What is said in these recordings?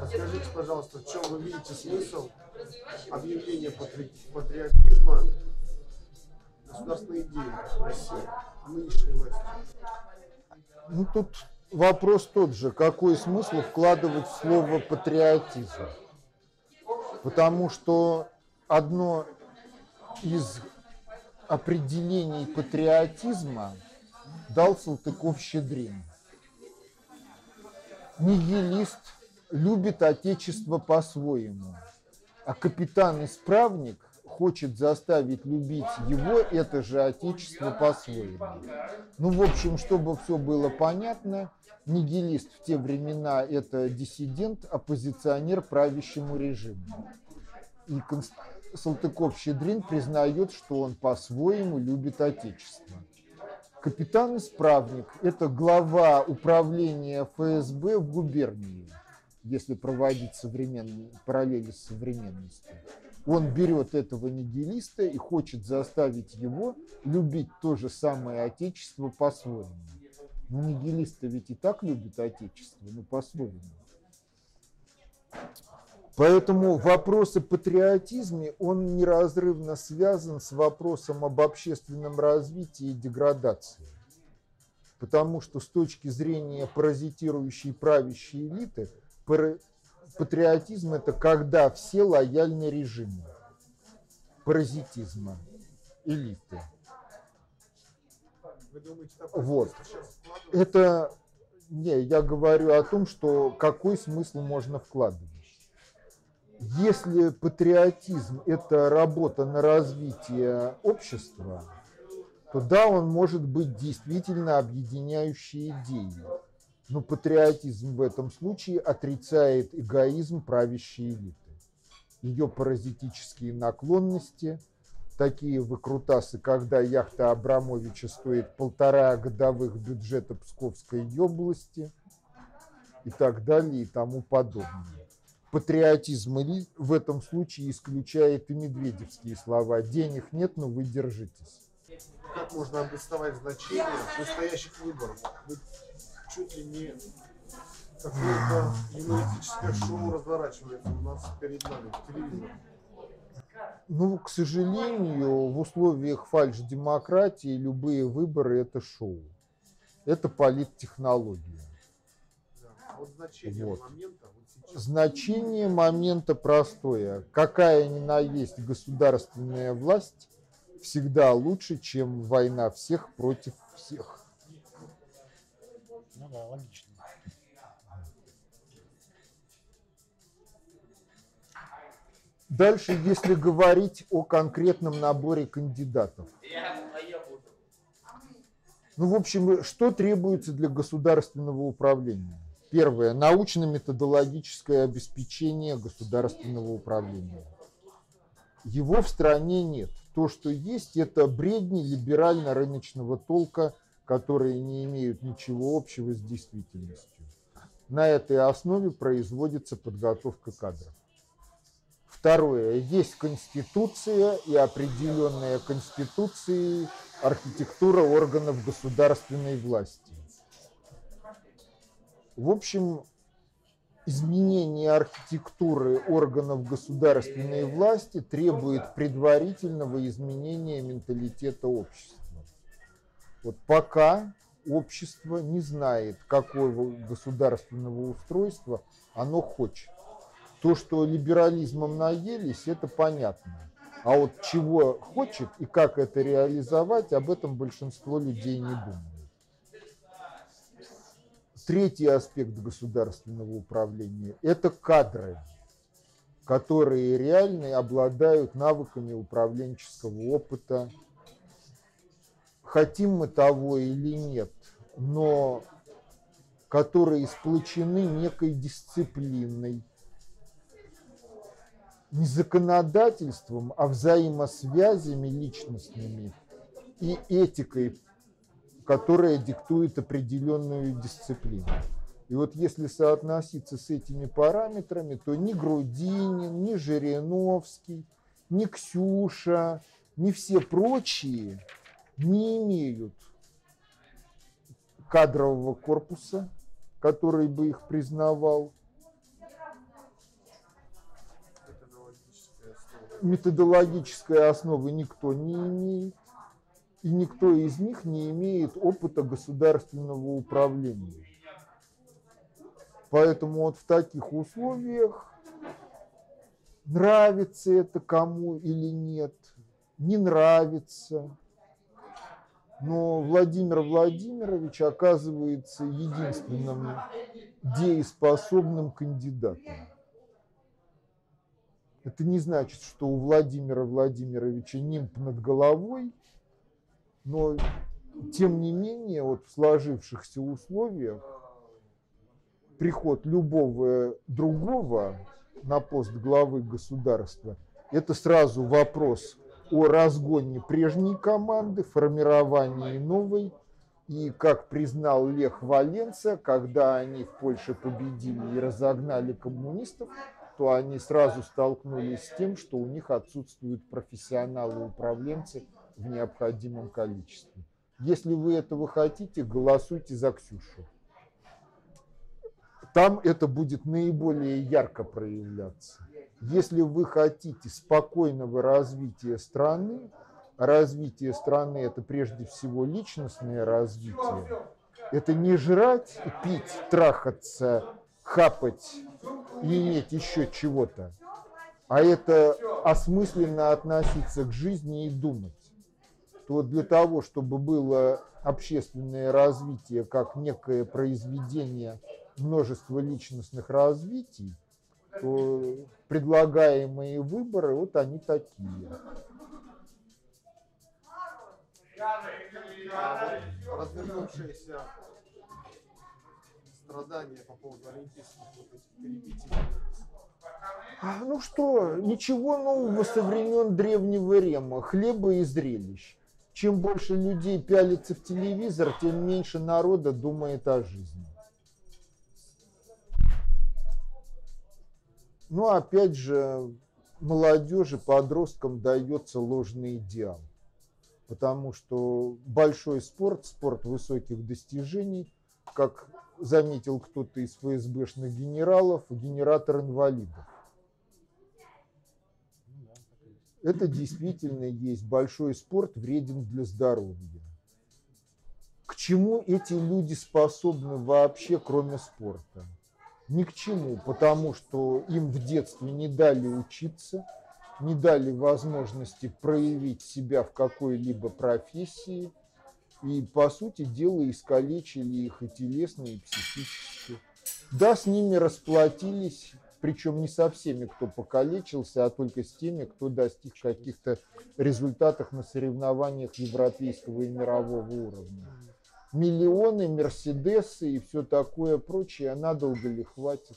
А скажите, пожалуйста, в чем вы видите смысл объявления патри... патриотизма государственной идеи России, нынешней власти? Ну, тут вопрос тот же. Какой смысл вкладывать в слово патриотизм? Потому что одно из определений патриотизма дал Салтыков-Щедрин. Нигилист любит Отечество по-своему, а капитан-исправник хочет заставить любить его, это же Отечество по-своему. Ну, в общем, чтобы все было понятно, нигилист в те времена – это диссидент, оппозиционер правящему режиму. И Салтыков-Щедрин признает, что он по-своему любит Отечество. Капитан-исправник – это глава управления ФСБ в губернии, если проводить современные, параллели с современностью. Он берет этого нигилиста и хочет заставить его любить то же самое Отечество по-своему. Ну, нигилисты ведь и так любят Отечество, но по-своему. Поэтому вопрос о патриотизме, он неразрывно связан с вопросом об общественном развитии и деградации. Потому что с точки зрения паразитирующей правящей элиты, патриотизм – это когда все лояльны режиму. Паразитизма элиты. вот. Это, не, я говорю о том, что какой смысл можно вкладывать. Если патриотизм – это работа на развитие общества, то да, он может быть действительно объединяющей идеей. Но патриотизм в этом случае отрицает эгоизм правящей элиты. Ее паразитические наклонности, такие выкрутасы, когда яхта Абрамовича стоит полтора годовых бюджета Псковской области и так далее и тому подобное патриотизм в этом случае исключает и медведевские слова. Денег нет, но вы держитесь. Как можно обосновать значение настоящих выборов? Чуть ли не какое-то юмористическое шоу разворачивается у нас перед нами, телевизор. Ну, к сожалению, в условиях фальш-демократии любые выборы – это шоу. Это политтехнология. Да. Вот значение вот. момента значение момента простое. Какая ни на есть государственная власть всегда лучше, чем война всех против всех. Да, логично. Дальше, если говорить о конкретном наборе кандидатов. Ну, в общем, что требуется для государственного управления? Первое. Научно-методологическое обеспечение государственного управления. Его в стране нет. То, что есть, это бредни либерально-рыночного толка, которые не имеют ничего общего с действительностью. На этой основе производится подготовка кадров. Второе. Есть Конституция и определенная Конституцией архитектура органов государственной власти. В общем, изменение архитектуры органов государственной власти требует предварительного изменения менталитета общества. Вот пока общество не знает, какого государственного устройства оно хочет. То, что либерализмом наелись, это понятно. А вот чего хочет и как это реализовать, об этом большинство людей не думает. Третий аспект государственного управления – это кадры, которые реально обладают навыками управленческого опыта. Хотим мы того или нет, но которые сплочены некой дисциплиной, не законодательством, а взаимосвязями личностными и этикой которая диктует определенную дисциплину. И вот если соотноситься с этими параметрами, то ни Грудинин, ни Жириновский, ни Ксюша, ни все прочие не имеют кадрового корпуса, который бы их признавал. Методологической основы никто не имеет, и никто из них не имеет опыта государственного управления. Поэтому вот в таких условиях нравится это кому или нет, не нравится – но Владимир Владимирович оказывается единственным дееспособным кандидатом. Это не значит, что у Владимира Владимировича нимб над головой, но тем не менее вот в сложившихся условиях приход любого другого на пост главы государства – это сразу вопрос о разгоне прежней команды, формировании новой. И, как признал Лех Валенца, когда они в Польше победили и разогнали коммунистов, то они сразу столкнулись с тем, что у них отсутствуют профессионалы-управленцы в необходимом количестве. Если вы этого хотите, голосуйте за Ксюшу. Там это будет наиболее ярко проявляться. Если вы хотите спокойного развития страны, развитие страны это прежде всего личностное развитие, это не жрать, пить, трахаться, хапать и иметь еще чего-то, а это осмысленно относиться к жизни и думать. То для того, чтобы было общественное развитие как некое произведение множества личностных развитий, то предлагаемые выборы, вот они такие. Развернувшиеся страдания по поводу олимпийских перипетий. А, Ну что, ничего нового со времен Древнего Рема, хлеба и зрелищ. Чем больше людей пялится в телевизор, тем меньше народа думает о жизни. Но опять же, молодежи, подросткам дается ложный идеал. Потому что большой спорт, спорт высоких достижений, как заметил кто-то из ФСБшных генералов, генератор инвалидов. Это действительно есть. Большой спорт вреден для здоровья. К чему эти люди способны вообще, кроме спорта? Ни к чему, потому что им в детстве не дали учиться, не дали возможности проявить себя в какой-либо профессии, и, по сути дела, искалечили их и телесно, и психически. Да, с ними расплатились, причем не со всеми, кто покалечился, а только с теми, кто достиг каких-то результатов на соревнованиях европейского и мирового уровня. Миллионы, Мерседесы и все такое прочее, а надолго ли хватит?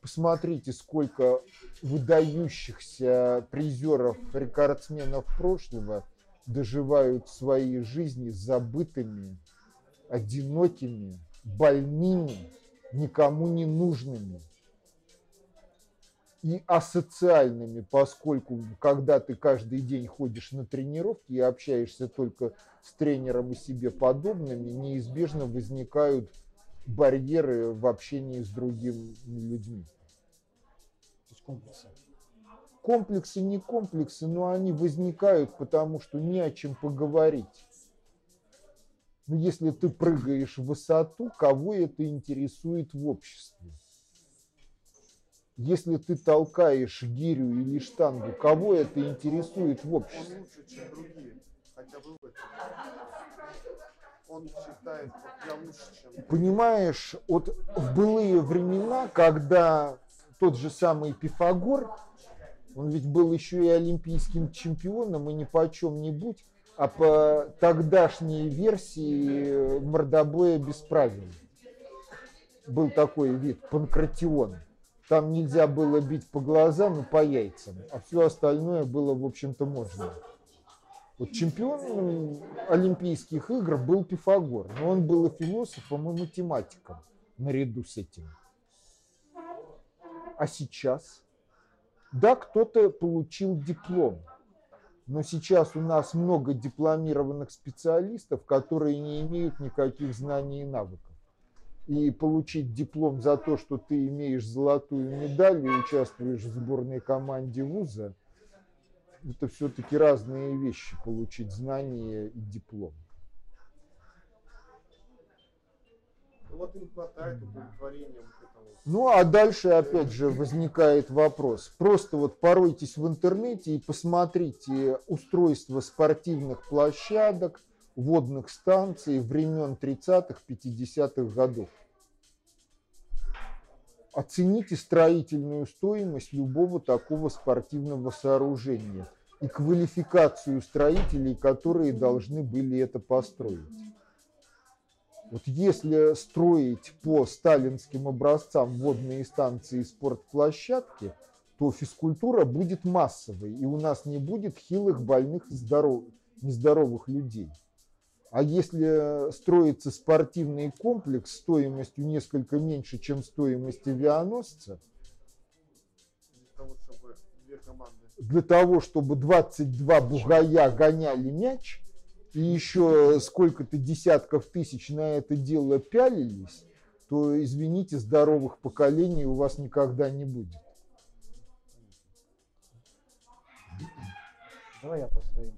Посмотрите, сколько выдающихся призеров, рекордсменов прошлого доживают свои жизни забытыми, одинокими, больными, никому не нужными и асоциальными, поскольку когда ты каждый день ходишь на тренировки и общаешься только с тренером и себе подобными, неизбежно возникают барьеры в общении с другими людьми. То есть комплексы. Комплексы не комплексы, но они возникают, потому что не о чем поговорить. Но если ты прыгаешь в высоту, кого это интересует в обществе? Если ты толкаешь гирю или штангу, кого это интересует в Он обществе? лучше, чем другие, хотя бы в этом. Он считает, вот я лучше, чем Понимаешь, вот в былые времена, когда тот же самый Пифагор, он ведь был еще и олимпийским чемпионом, и ни по чем не будь, а по тогдашней версии мордобоя без правил. Был такой вид, панкратион. Там нельзя было бить по глазам и по яйцам, а все остальное было, в общем-то, можно. Вот чемпион Олимпийских игр был Пифагор, но он был и философом, и математиком наряду с этим. А сейчас? Да, кто-то получил диплом, но сейчас у нас много дипломированных специалистов, которые не имеют никаких знаний и навыков. И получить диплом за то, что ты имеешь золотую медаль и участвуешь в сборной команде вуза, это все-таки разные вещи, получить знания и диплом. Вот им хватает удовлетворения вот этого. Ну, а дальше опять же возникает вопрос. Просто вот поройтесь в интернете и посмотрите устройство спортивных площадок, водных станций времен 30-х, 50-х годов. Оцените строительную стоимость любого такого спортивного сооружения и квалификацию строителей, которые должны были это построить. Вот если строить по сталинским образцам водные станции и спортплощадки, то физкультура будет массовой, и у нас не будет хилых, больных, здоров... нездоровых людей. А если строится спортивный комплекс стоимостью несколько меньше, чем стоимость авианосца, Для того, чтобы две команды. для того, чтобы 22 бугая гоняли мяч, и еще сколько-то десятков тысяч на это дело пялились, то, извините, здоровых поколений у вас никогда не будет. Давай я позадаю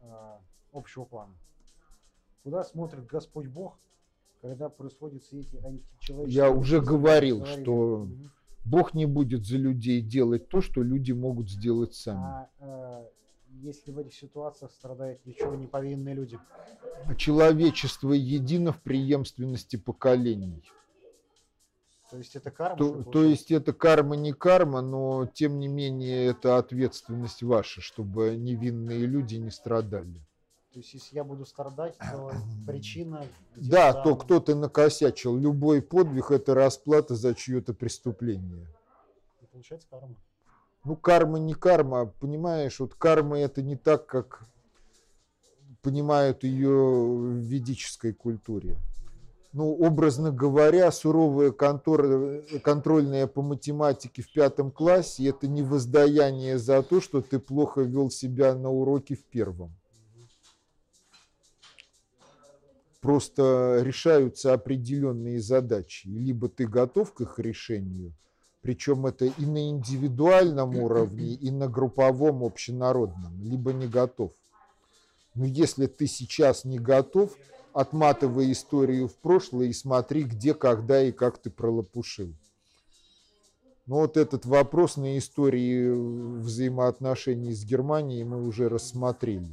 а, общего плана. Куда смотрит Господь Бог, когда происходят все эти античеловеческие... Я уже говорил, что Мгм. Бог не будет за людей делать то, что люди могут сделать сами. А э, если в этих ситуациях страдают ничего не повинные люди? А Человечество едино в преемственности поколений. То есть это карма? То, то есть это карма не карма, но тем не менее это ответственность ваша, чтобы невинные люди не страдали. То есть если я буду страдать, то причина... Да, там. то кто-то накосячил. Любой подвиг – это расплата за чье-то преступление. И Получается карма. Ну, карма не карма, понимаешь, вот карма это не так, как понимают ее в ведической культуре. Ну, образно говоря, суровая контора, контрольная по математике в пятом классе – это не воздаяние за то, что ты плохо вел себя на уроке в первом. Просто решаются определенные задачи. Либо ты готов к их решению, причем это и на индивидуальном уровне, и на групповом общенародном, либо не готов. Но если ты сейчас не готов, отматывай историю в прошлое и смотри, где, когда и как ты пролопушил. Но вот этот вопрос на истории взаимоотношений с Германией мы уже рассмотрели.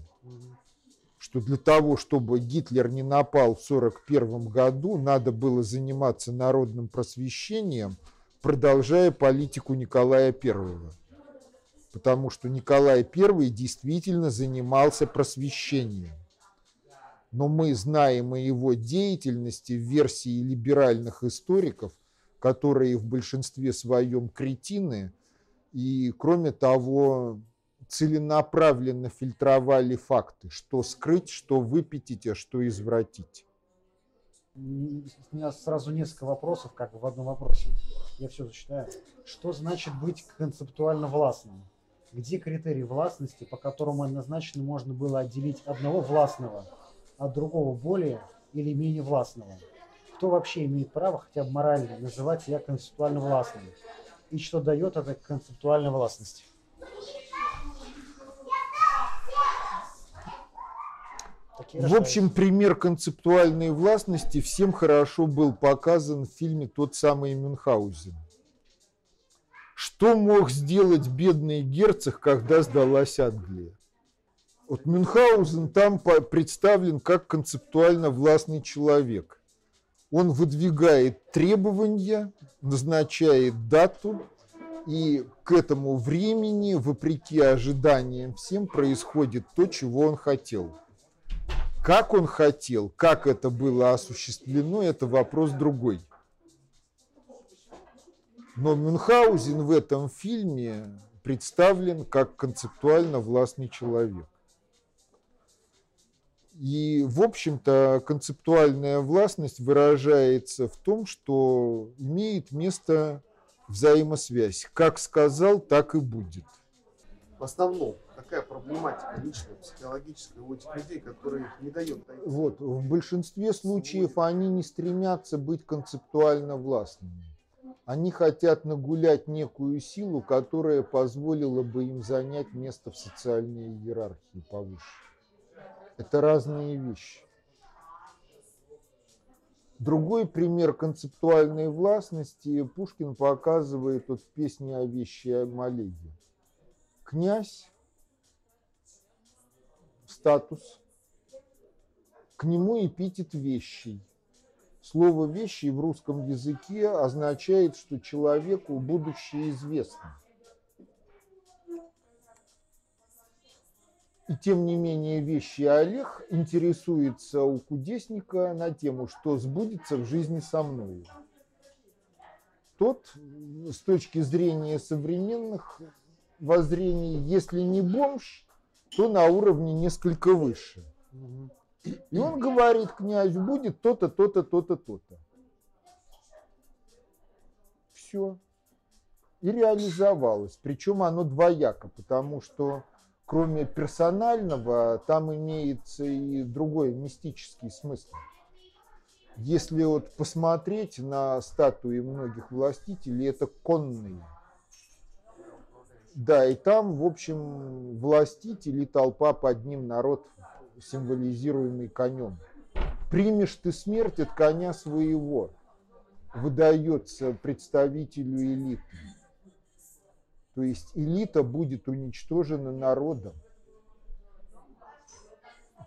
Что для того, чтобы Гитлер не напал в 1941 году, надо было заниматься народным просвещением, продолжая политику Николая I. Потому что Николай I действительно занимался просвещением. Но мы знаем о его деятельности в версии либеральных историков, которые в большинстве своем кретины, и кроме того целенаправленно фильтровали факты, что скрыть, что выпятить, а что извратить. У меня сразу несколько вопросов, как в одном вопросе. Я все зачитаю. Что значит быть концептуально властным? Где критерии властности, по которому однозначно можно было отделить одного властного от другого более или менее властного? Кто вообще имеет право хотя бы морально называть себя концептуально властным? И что дает эта концептуальная властность? Такие В общем, пример концептуальной властности всем хорошо был показан в фильме «Тот самый Мюнхгаузен». Что мог сделать бедный герцог, когда сдалась Англия? Вот Мюнхгаузен там представлен как концептуально властный человек. Он выдвигает требования, назначает дату, и к этому времени, вопреки ожиданиям всем, происходит то, чего он хотел. Как он хотел, как это было осуществлено, это вопрос другой. Но Мюнхгаузен в этом фильме представлен как концептуально властный человек. И, в общем-то, концептуальная властность выражается в том, что имеет место взаимосвязь. Как сказал, так и будет. В основном, какая проблематика личная, психологическая у этих людей, которые не дают? Вот, в большинстве случаев они не стремятся быть концептуально властными. Они хотят нагулять некую силу, которая позволила бы им занять место в социальной иерархии повыше. Это разные вещи. Другой пример концептуальной властности Пушкин показывает в песне о вещи Малеге. Князь, статус, к нему эпитет вещей. Слово «вещи» в русском языке означает, что человеку будущее известно. И тем не менее вещи Олег интересуется у кудесника на тему, что сбудется в жизни со мной. Тот, с точки зрения современных воззрений, если не бомж, то на уровне несколько выше. И он говорит, князь, будет то-то, то-то, то-то, то-то. Все. И реализовалось. Причем оно двояко, потому что кроме персонального, там имеется и другой мистический смысл. Если вот посмотреть на статуи многих властителей, это конные. Да, и там, в общем, властители, толпа под ним, народ символизируемый конем. Примешь ты смерть от коня своего, выдается представителю элиты. То есть элита будет уничтожена народом.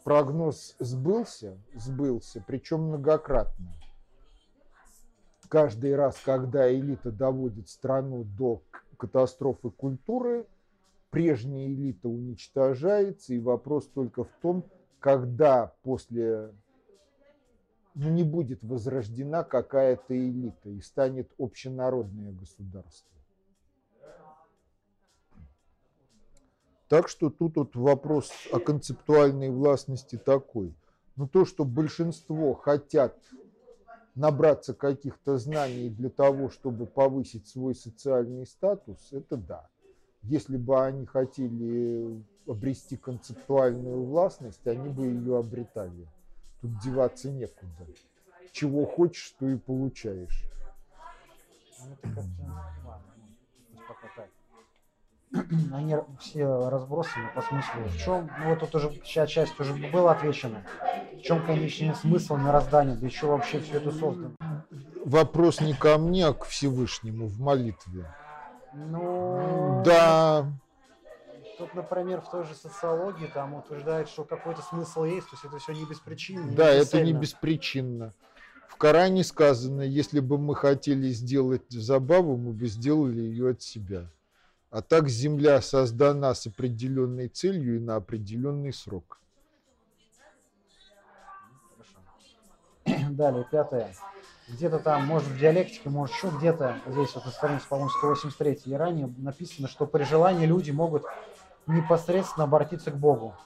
Прогноз сбылся, сбылся, причем многократно. Каждый раз, когда элита доводит страну до катастрофы культуры, прежняя элита уничтожается, и вопрос только в том, когда после ну, не будет возрождена какая-то элита и станет общенародное государство. Так что тут вот вопрос о концептуальной властности такой. Но то, что большинство хотят набраться каких-то знаний для того, чтобы повысить свой социальный статус, это да. Если бы они хотели обрести концептуальную властность, они бы ее обретали. Тут деваться некуда. Чего хочешь, то и получаешь. Ну, это как-то, ладно, ну, пока так. Они все разбросаны по смыслу. В чем, ну вот тут уже вся часть уже была отвечена. В чем конечный смысл мироздания, для чего вообще все это создано? Вопрос не ко мне, а к Всевышнему в молитве. Ну, Да, Тут, например, в той же социологии там утверждают, что какой-то смысл есть, то есть это все не не да, это не беспричинно. В Коране сказано, если бы мы хотели сделать забаву, мы бы сделали ее от себя. А так земля создана с определенной целью и на определенный срок. Далее, пятое. Где-то там, может, в диалектике, может, еще где-то, здесь вот на странице, по-моему, 183 и ранее написано, что при желании люди могут непосредственно обратиться к Богу.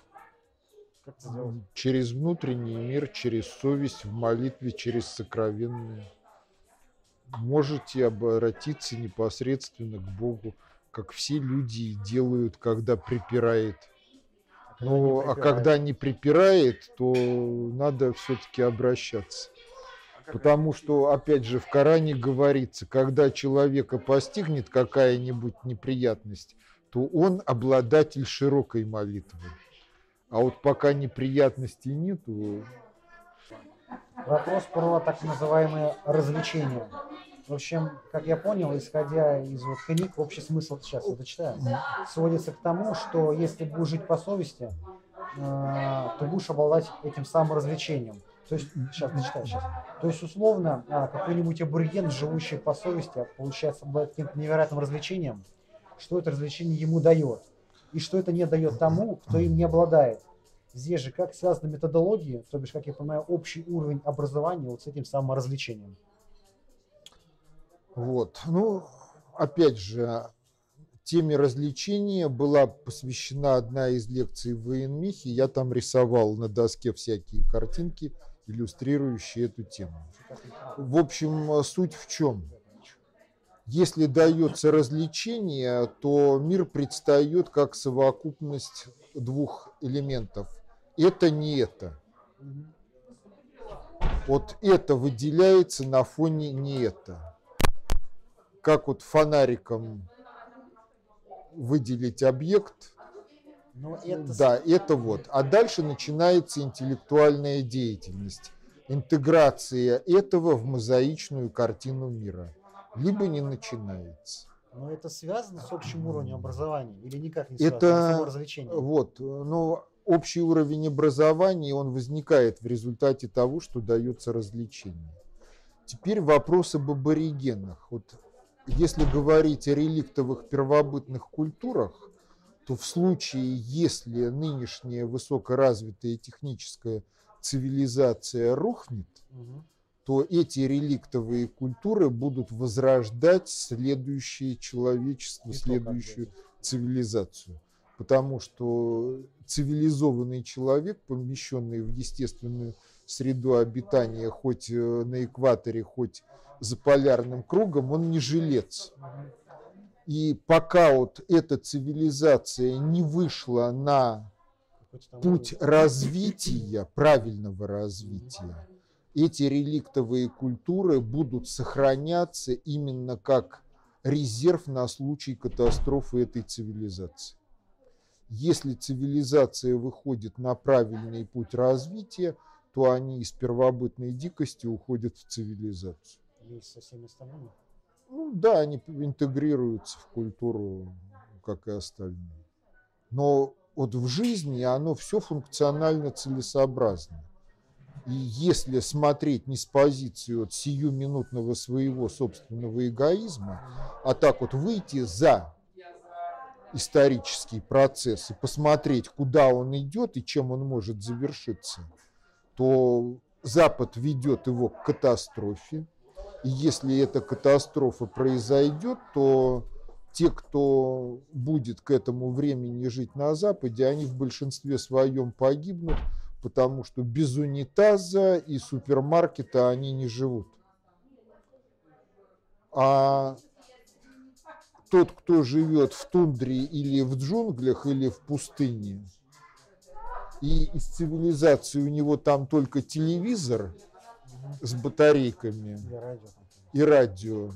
Как это сделать? Через внутренний мир, через совесть, в молитве, через сокровенное. Можете обратиться непосредственно к Богу, как все люди делают, когда припирает. Но, не а припирает? когда не припирает, то надо все-таки обращаться. Потому что, опять же, в Коране говорится, когда человека постигнет какая-нибудь неприятность, то он обладатель широкой молитвы. А вот пока неприятностей нету, Вопрос про так называемые развлечения. В общем, как я понял, исходя из вот книг, общий смысл, сейчас я дочитаю, сводится к тому, что если будешь жить по совести, э, то будешь обладать этим самым развлечением. То есть, сейчас дочитаю, сейчас. То есть, условно, а, какой-нибудь абориген, живущий по совести, получается, обладает каким-то невероятным развлечением, что это развлечение ему дает, и что это не дает тому, кто им не обладает. Здесь же как связаны методологии, то бишь, как я понимаю, общий уровень образования вот с этим самым развлечением. Вот. Ну, опять же, теме развлечения была посвящена одна из лекций в военмехе. Я там рисовал на доске всякие картинки, иллюстрирующие эту тему. В общем, суть в чем? Если дается развлечение, то мир предстает как совокупность двух элементов. Это не это. Вот это выделяется на фоне не это. Как вот фонариком выделить объект, Но это с- да, это вот. А дальше начинается интеллектуальная деятельность, интеграция этого в мозаичную картину мира. Либо не начинается. но это связано с общим уровнем образования или никак не Это- связано? само развлечение. Вот, но общий уровень образования, он возникает в результате того, что дается развлечение. Теперь вопрос об аборигенах. Вот если говорить о реликтовых первобытных культурах, то в случае, если нынешняя высокоразвитая техническая цивилизация рухнет, то эти реликтовые культуры будут возрождать следующее человечество, как следующую цивилизацию. Потому что цивилизованный человек, помещенный в естественную среду обитания, хоть э, на экваторе, хоть за полярным кругом, он не жилец. И пока вот эта цивилизация не вышла на путь развития, правильного развития, эти реликтовые культуры будут сохраняться именно как резерв на случай катастрофы этой цивилизации. Если цивилизация выходит на правильный путь развития, то они из первобытной дикости уходят в цивилизацию. Есть со всеми остальными. Ну да, они интегрируются в культуру, как и остальные. Но вот в жизни оно все функционально целесообразно. И если смотреть не с позиции вот сиюминутного своего собственного эгоизма, а так вот выйти за исторический процесс и посмотреть, куда он идет и чем он может завершиться, то Запад ведет его к катастрофе, если эта катастрофа произойдет, то те, кто будет к этому времени жить на Западе, они в большинстве своем погибнут, потому что без унитаза и супермаркета они не живут. А тот, кто живет в тундре или в джунглях, или в пустыне, и из цивилизации у него там только телевизор с батарейками, радио. и радио.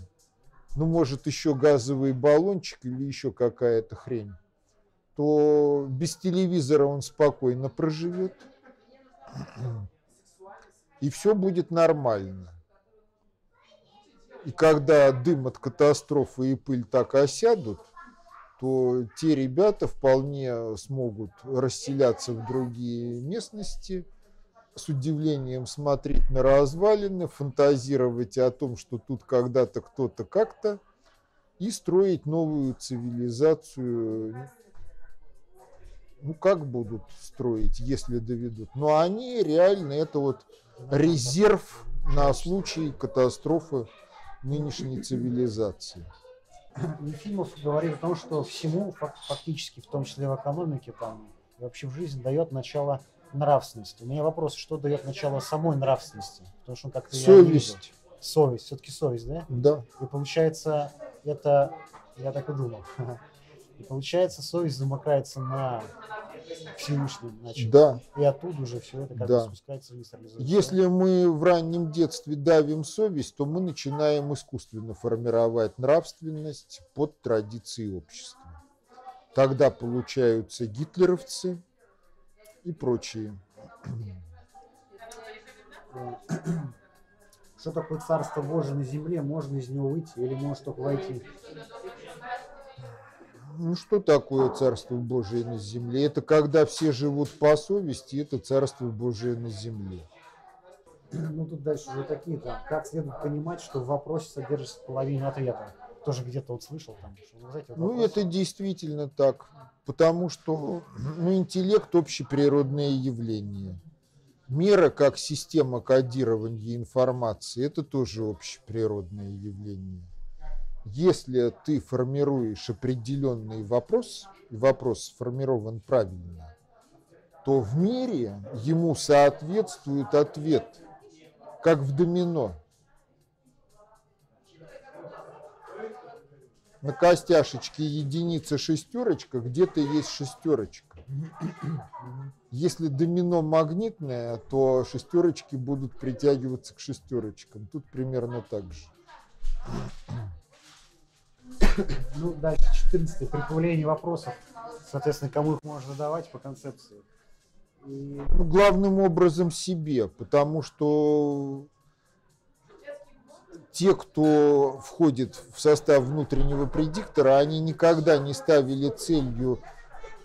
Ну, может, еще газовый баллончик или еще какая-то хрень. То без телевизора он спокойно проживет. И все будет нормально. И когда дым от катастрофы и пыль так осядут, то те ребята вполне смогут расселяться в другие местности, с удивлением смотреть на развалины, фантазировать о том, что тут когда-то кто-то как-то, и строить новую цивилизацию. Ну, как будут строить, если доведут? Но они реально, это вот резерв на случай катастрофы нынешней цивилизации. Ефимов говорит о том, что всему фак- фактически, в том числе в экономике, там, вообще в жизни, дает начало нравственность. У меня вопрос, что дает начало самой нравственности? Потому что он как-то. Совесть, Совесть, все-таки совесть, да? да. И получается, это, я так и думал. И получается, совесть замыкается на Всевышнем, значит. Да. И оттуда уже все это как Да. бы спускается вниз. Если мы в раннем детстве давим совесть, то мы начинаем искусственно формировать нравственность под традиции общества. Тогда получаются гитлеровцы и прочие. Что такое Царство Божие на земле? Можно из него выйти или может только войти? Ну что такое Царство Божие на земле? Это когда все живут по совести, это Царство Божие на земле. Ну тут дальше уже такие там. Как следует понимать, что в вопросе содержится половина ответа? Тоже где-то вот слышал там. Что, ну, знаете, вот Ну, вопрос- это действительно так, потому что ну, интеллект – общеприродное явление. Мера как система кодирования информации – это тоже общеприродное явление. Если ты формируешь определенный вопрос, и вопрос сформирован правильно, то в мире ему соответствует ответ, как в домино. На костяшечке единица шестерочка, где-то есть шестерочка. Если домино магнитное, то шестерочки будут притягиваться к шестерочкам. Тут примерно так же. Ну, дальше 14 при появлении вопросов, соответственно, кому их можно задавать по концепции. И Ну, главным образом себе, потому что те, кто входит в состав внутреннего предиктора, они никогда не ставили целью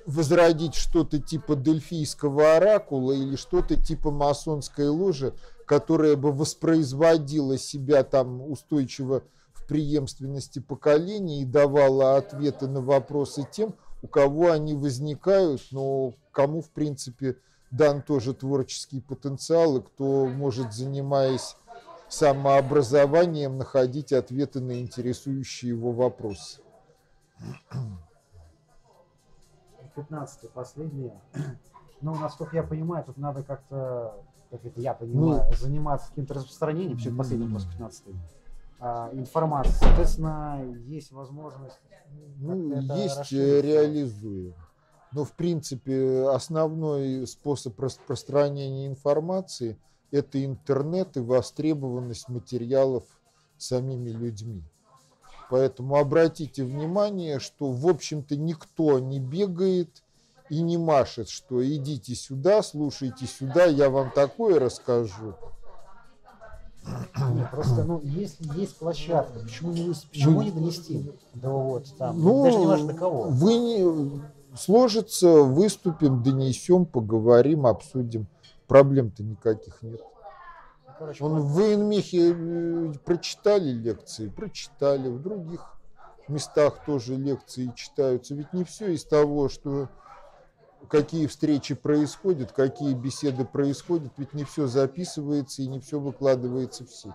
возродить что-то типа дельфийского оракула или что-то типа масонской ложи, которая бы воспроизводила себя там устойчиво в преемственности поколений и давала ответы на вопросы тем, у кого они возникают, но кому, в принципе, дан тоже творческий потенциал, и кто может, занимаясь самообразованием, находить ответы на интересующие его вопросы. 15 последнее. Ну, насколько я понимаю, тут надо как-то, как это я понимаю, заниматься каким-то распространением, все, последний вопрос 15 а, информации. Соответственно, есть возможность Ну, это есть, э, реализуем. Но, в принципе, основной способ распространения информации – это интернет и востребованность материалов самими людьми. Поэтому обратите внимание, что, в общем-то, никто не бегает и не машет, что идите сюда, слушайте сюда, я вам такое расскажу. Нет, просто, ну, если есть площадка, почему не, почему не донести до вот там, Ну, даже не важно до кого. Вы не сложится, выступим, донесем, поговорим, обсудим. Проблем-то никаких нет. Короче, Он в Инмехе э, прочитали лекции, прочитали, в других местах тоже лекции читаются. Ведь не все из того, что какие встречи происходят, какие беседы происходят, ведь не все записывается и не все выкладывается в сеть.